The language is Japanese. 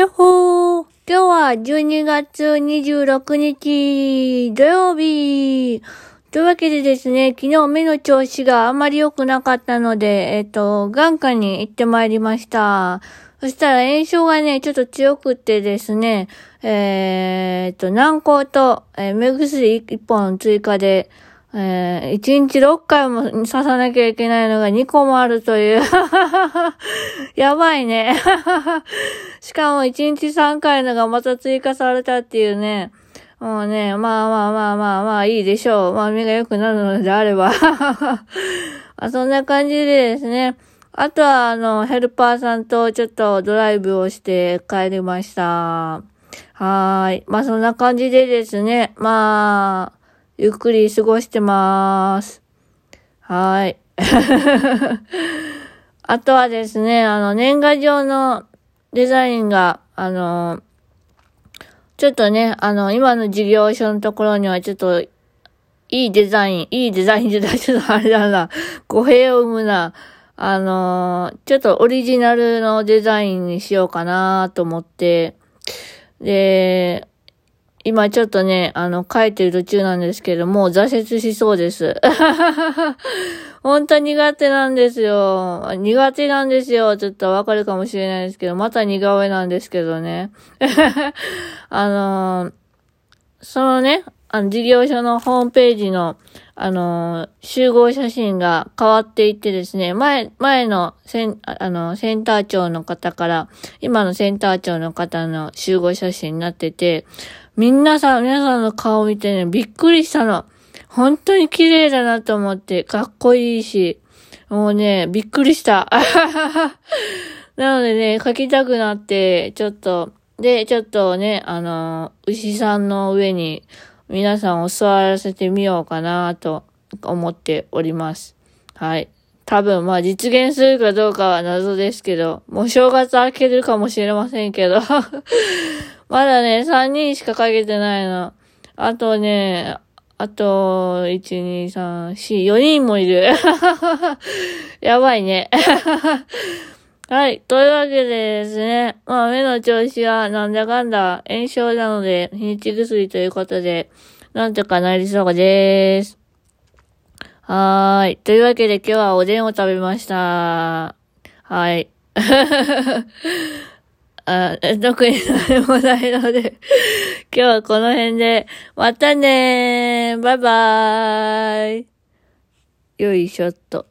やっほー今日は12月26日土曜日というわけでですね、昨日目の調子があまり良くなかったので、えっ、と、眼科に行ってまいりました。そしたら炎症がね、ちょっと強くってですね、えー、っと、軟膏と、えー、目薬1本追加で、えー、1日6回も刺さなきゃいけないのが2個もあるという やばいね しかも1日3回のがまた追加されたっていうね。もうね、まあまあまあまあまあいいでしょう。まあ目が良くなるのであれば あ。そんな感じでですね。あとは、あの、ヘルパーさんとちょっとドライブをして帰りました。はーい。まあそんな感じでですね。まあ、ゆっくり過ごしてまーす。はーい。あとはですね、あの、年賀状のデザインが、あの、ちょっとね、あの、今の事業所のところにはちょっと、いいデザイン、いいデザインじゃない、ちょっとあれだな、語弊を生むな、あの、ちょっとオリジナルのデザインにしようかなと思って、で、今ちょっとね、あの、書いてる途中なんですけども、挫折しそうです。本当苦手なんですよ。苦手なんですよ。ちょっとわかるかもしれないですけど、また似顔絵なんですけどね。あのー、そのね、あの、事業所のホームページの、あの、集合写真が変わっていってですね、前、前のセン、あの、センター長の方から、今のセンター長の方の集合写真になってて、みんなさ、皆さんの顔見てね、びっくりしたの。本当に綺麗だなと思って、かっこいいし、もうね、びっくりした。なのでね、書きたくなって、ちょっと、で、ちょっとね、あの、牛さんの上に皆さんを座らせてみようかなと思っております。はい。多分、まあ実現するかどうかは謎ですけど、もう正月明けるかもしれませんけど まだね、3人しかかけてないの。あとね、あと、1、2、3、4、4人もいる。やばいね。はい。というわけでですね。まあ、目の調子はなんだかんだ炎症なので、日にち薬ということで、なんとかなりそうです。はーい。というわけで今日はおでんを食べました。はい。あ、特に何もないので、今日はこの辺で、またねーバイバーイよいしょっと。